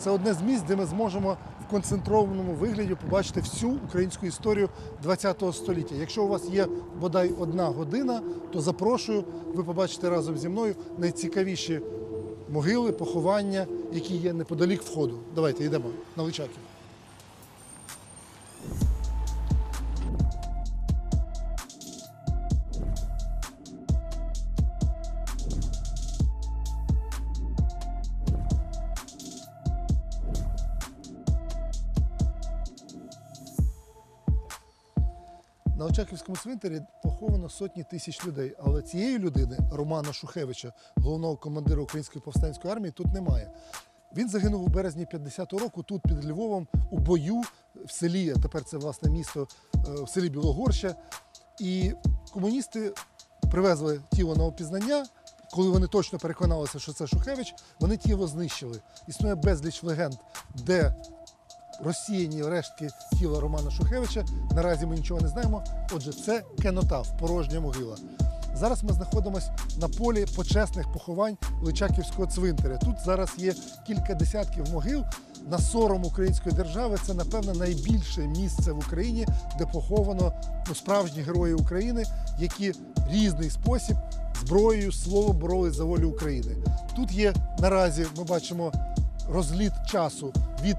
Це одне з місць, де ми зможемо в концентрованому вигляді побачити всю українську історію ХХ століття. Якщо у вас є бодай одна година, то запрошую, ви побачите разом зі мною найцікавіші могили, поховання, які є неподалік входу. Давайте йдемо на Личаків. На Очаківському цвинтарі поховано сотні тисяч людей, але цієї людини, Романа Шухевича, головного командира Української повстанської армії, тут немає. Він загинув у березні 50-го року тут під Львовом у бою в селі. а Тепер це власне місто е, в селі Білогорща. І комуністи привезли тіло на опізнання. Коли вони точно переконалися, що це Шухевич, вони тіло знищили. Існує безліч легенд, де розсіяні рештки тіла Романа Шухевича. Наразі ми нічого не знаємо. Отже, це кенотаф, порожня могила. Зараз ми знаходимося на полі почесних поховань Личаківського цвинтаря. Тут зараз є кілька десятків могил. На сором української держави це, напевно, найбільше місце в Україні, де поховано ну, справжні герої України, які різний спосіб зброєю, словом боролись за волю України. Тут є наразі, ми бачимо розліт часу від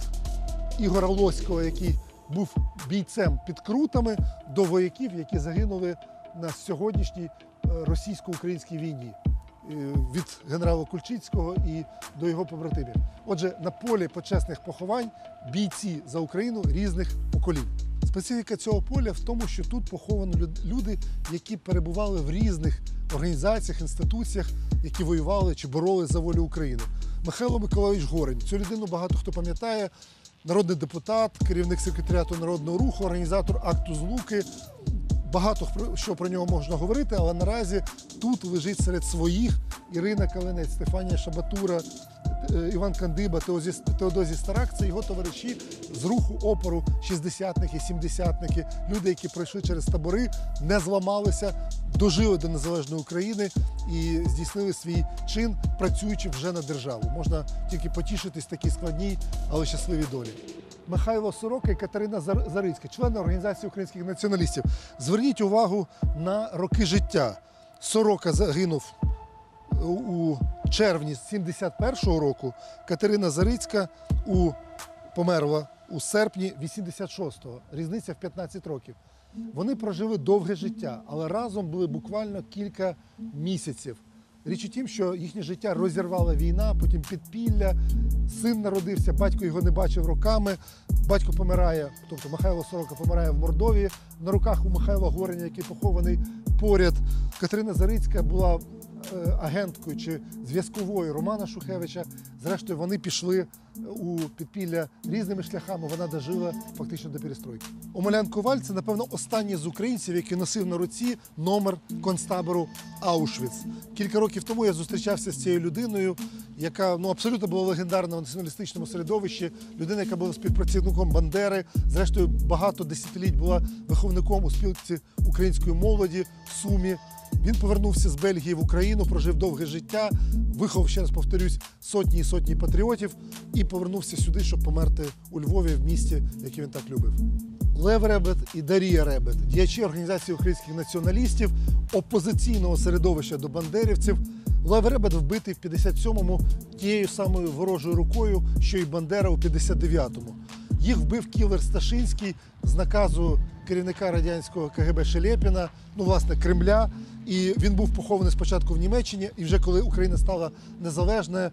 Ігора Лоського, який був бійцем під крутами, до вояків, які загинули на сьогоднішній е, російсько-українській війні е, від генерала Кульчицького і до його побратимів. Отже, на полі почесних поховань бійці за Україну різних поколінь. Специфіка цього поля в тому, що тут поховано люди, які перебували в різних організаціях, інституціях, які воювали чи боролись за волю України. Михайло Миколаївич Горень. Цю людину багато хто пам'ятає. Народний депутат, керівник секретаріату народного руху, організатор акту злуки. Багато що про нього можна говорити, але наразі тут лежить серед своїх Ірина Калинець, Стефанія Шабатура, Іван Кандиба, Теодозі Старак. Це його товариші з руху опору, шістдесятники, сімдесятники, люди, які пройшли через табори, не зламалися, дожили до незалежної України і здійснили свій чин, працюючи вже на державу. Можна тільки потішитись такій складній, але щасливій долі. Михайло Сорока і Катерина Зар- Зарицька, члени Організації українських націоналістів. Зверніть увагу на роки життя. Сорока загинув у червні 71-го року. Катерина Зарицька у, померла у серпні 86-го. Різниця в 15 років. Вони прожили довге життя, але разом були буквально кілька місяців. Річ у тім, що їхнє життя розірвала війна, потім підпілля, син народився, батько його не бачив роками. Батько помирає, тобто Михайло Сорока помирає в Мордовії. На руках у Михайла Гореня, який похований поряд. Катерина Зарицька була агенткою чи зв'язковою Романа Шухевича. Зрештою, вони пішли е, у підпілля різними шляхами. Вона дожила фактично до перестройки. Омелян Коваль це, напевно, останній з українців, який носив на руці номер концтабору Аушвіц. Кілька років тому я зустрічався з цією людиною, яка ну абсолютно була легендарна в націоналістичному середовищі. Людина, яка була співпрацівником Бандери. Зрештою, багато десятиліть була виховником у спілці української молоді в Сумі. Він повернувся з Бельгії в Україну, прожив довге життя, виховав, ще раз повторюсь, сотні і сотні патріотів і повернувся сюди, щоб померти у Львові, в місті, яке він так любив. Лев Ребет і Дарія Ребет, діячі організації українських націоналістів, опозиційного середовища до бандерівців. Лев Ребет вбитий в 57-му тією самою ворожою рукою, що і Бандера у 59-му. Їх вбив кілер Сташинський з наказу керівника радянського КГБ Шелепіна, ну власне Кремля. І він був похований спочатку в Німеччині, і вже коли Україна стала незалежною,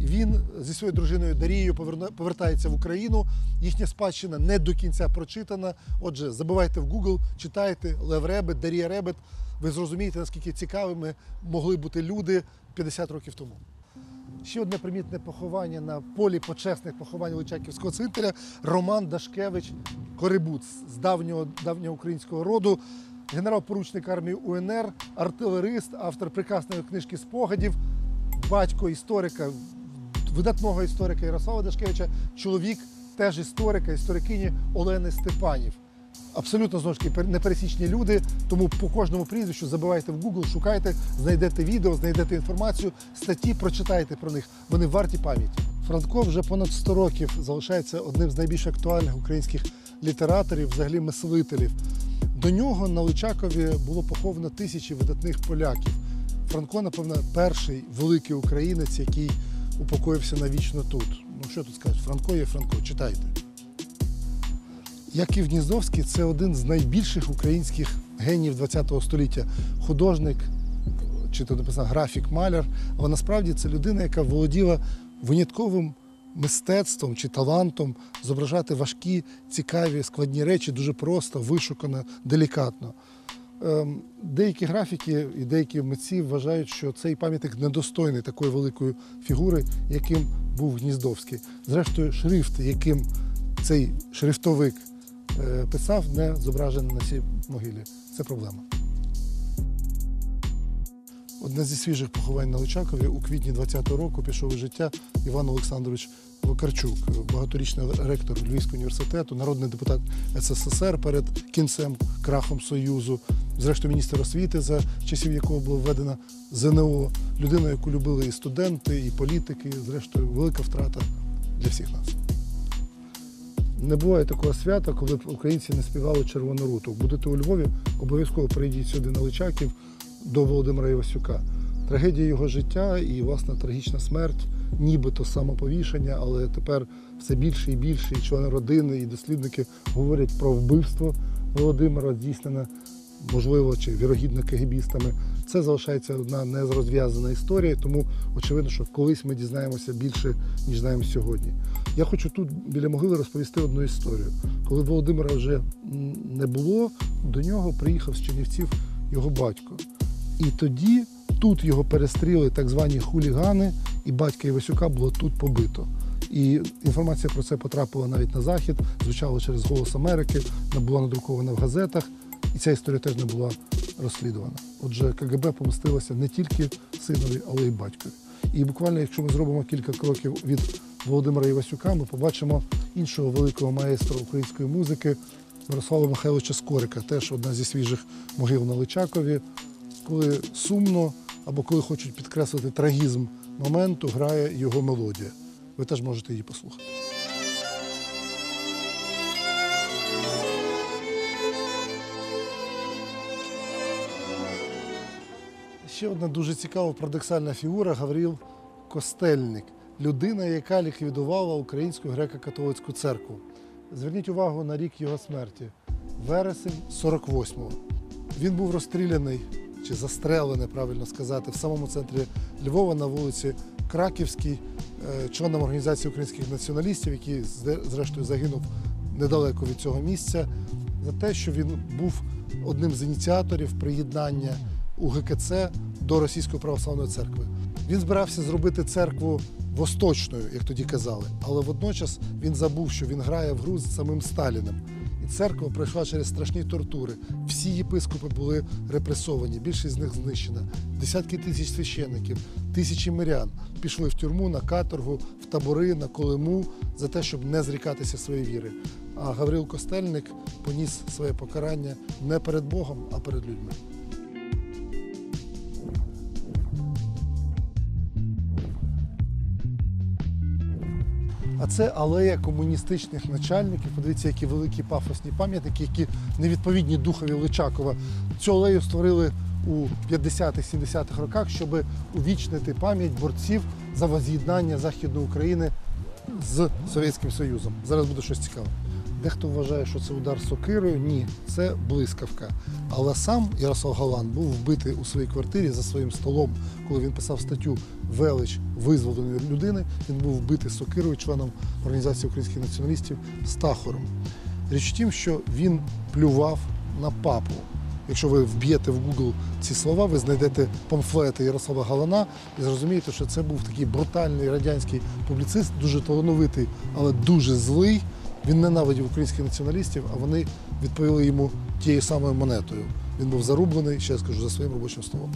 він зі своєю дружиною Дарією повертається в Україну. Їхня спадщина не до кінця прочитана. Отже, забивайте в Google, читайте Лев Ребет, Дарія Ребет. Ви зрозумієте, наскільки цікавими могли бути люди 50 років тому. Ще одне примітне поховання на полі почесних поховань Личаківського цвинтаря Роман Дашкевич Корибут з давнього, давнього українського роду, генерал-поручник армії УНР, артилерист, автор прекрасної книжки спогадів, батько історика, видатного історика Ярослава Дашкевича, чоловік теж історика, історикині Олени Степанів. Абсолютно знову ж таки непересічні люди, тому по кожному прізвищу забивайте в Google, шукайте, знайдете відео, знайдете інформацію, статті, прочитайте про них. Вони варті пам'яті. Франко вже понад 100 років залишається одним з найбільш актуальних українських літераторів, взагалі мислителів. До нього на Личакові було поховано тисячі видатних поляків. Франко, напевно, перший великий українець, який упокоївся навічно тут. Ну що тут скажуть? Франко є Франко, читайте. Яків Гніздовський це один з найбільших українських геніїв ХХ століття. Художник, чи то написано графік, маляр. Але насправді це людина, яка володіла винятковим мистецтвом чи талантом зображати важкі, цікаві, складні речі дуже просто, вишукано, делікатно. Ем, Деякі графіки і деякі митці вважають, що цей пам'ятник недостойний такої великої фігури, яким був Гніздовський. Зрештою, шрифт, яким цей шрифтовик писав, не зображений на цій могилі. Це проблема. Одне зі свіжих поховань на Личакові у квітні 20-го року пішов із життя Іван Олександрович Вакарчук, багаторічний ректор Львівського університету, народний депутат СССР перед кінцем крахом Союзу, зрештою міністр освіти, за часів якого було введено ЗНО, людина, яку любили і студенти, і політики, зрештою, велика втрата для всіх нас. Не буває такого свята, коли б українці не співали червону руту. Будете у Львові, обов'язково прийдіть сюди на Личаків до Володимира Івасюка. Трагедія його життя і, власне, трагічна смерть, нібито самоповішення, але тепер все більше і більше і члени родини, і дослідники говорять про вбивство Володимира, здійснене, можливо, чи вірогідно кегебістами. Це залишається одна незрозв'язана історія, тому очевидно, що колись ми дізнаємося більше, ніж знаємо сьогодні. Я хочу тут біля могили розповісти одну історію. Коли Володимира вже не було, до нього приїхав з Чернівців його батько. І тоді тут його перестріли так звані хулігани, і батька Івасюка було тут побито. І інформація про це потрапила навіть на захід, звучала через Голос Америки, була надрукована в газетах, і ця історія теж не була розслідувана. Отже, КГБ помстилося не тільки синові, але й батькові. І буквально, якщо ми зробимо кілька кроків від Володимира Івасюка, ми побачимо іншого великого маестра української музики Мирослава Михайловича Скорика, теж одна зі свіжих могил на Личакові. Коли сумно або коли хочуть підкреслити трагізм моменту, грає його мелодія. Ви теж можете її послухати. Ще одна дуже цікава парадоксальна фігура Гавріл Костельник, людина, яка ліквідувала Українську греко-католицьку церкву. Зверніть увагу на рік його смерті вересень 48-го. Він був розстріляний чи застрелений, правильно сказати, в самому центрі Львова на вулиці Краківській, е, членом організації українських націоналістів, який зрештою загинув недалеко від цього місця, за те, що він був одним з ініціаторів приєднання УГКЦ до Російської православної церкви. Він збирався зробити церкву восточною, як тоді казали, але водночас він забув, що він грає в гру з самим Сталіним. І церква пройшла через страшні тортури. Всі єпископи були репресовані, більшість з них знищена. Десятки тисяч священників, тисячі мирян пішли в тюрму на каторгу, в табори, на колиму за те, щоб не зрікатися своєї віри. А Гаврил Костельник поніс своє покарання не перед Богом, а перед людьми. А це алея комуністичних начальників. Подивіться, які великі пафосні пам'ятники, які невідповідні духові Личакова. Цю алею створили у 50-70-х роках, щоб увічнити пам'ять борців за воз'єднання Західної України з Совєтським Союзом. Зараз буде щось цікаве. Дехто вважає, що це удар сокирою. Ні, це блискавка. Але сам Ярослав Галан був вбитий у своїй квартирі за своїм столом, коли він писав статтю Велич визволеної людини. Він був вбитий сокирою, членом організації українських націоналістів Стахором. Річ в тім, що він плював на папу. Якщо ви вб'єте в Google ці слова, ви знайдете памфлети Ярослава Галана і зрозумієте, що це був такий брутальний радянський публіцист, дуже талановитий, але дуже злий. Він ненавидів українських націоналістів, а вони відповіли йому тією самою монетою. Він був зарублений, ще раз кажу, за своїм робочим столом.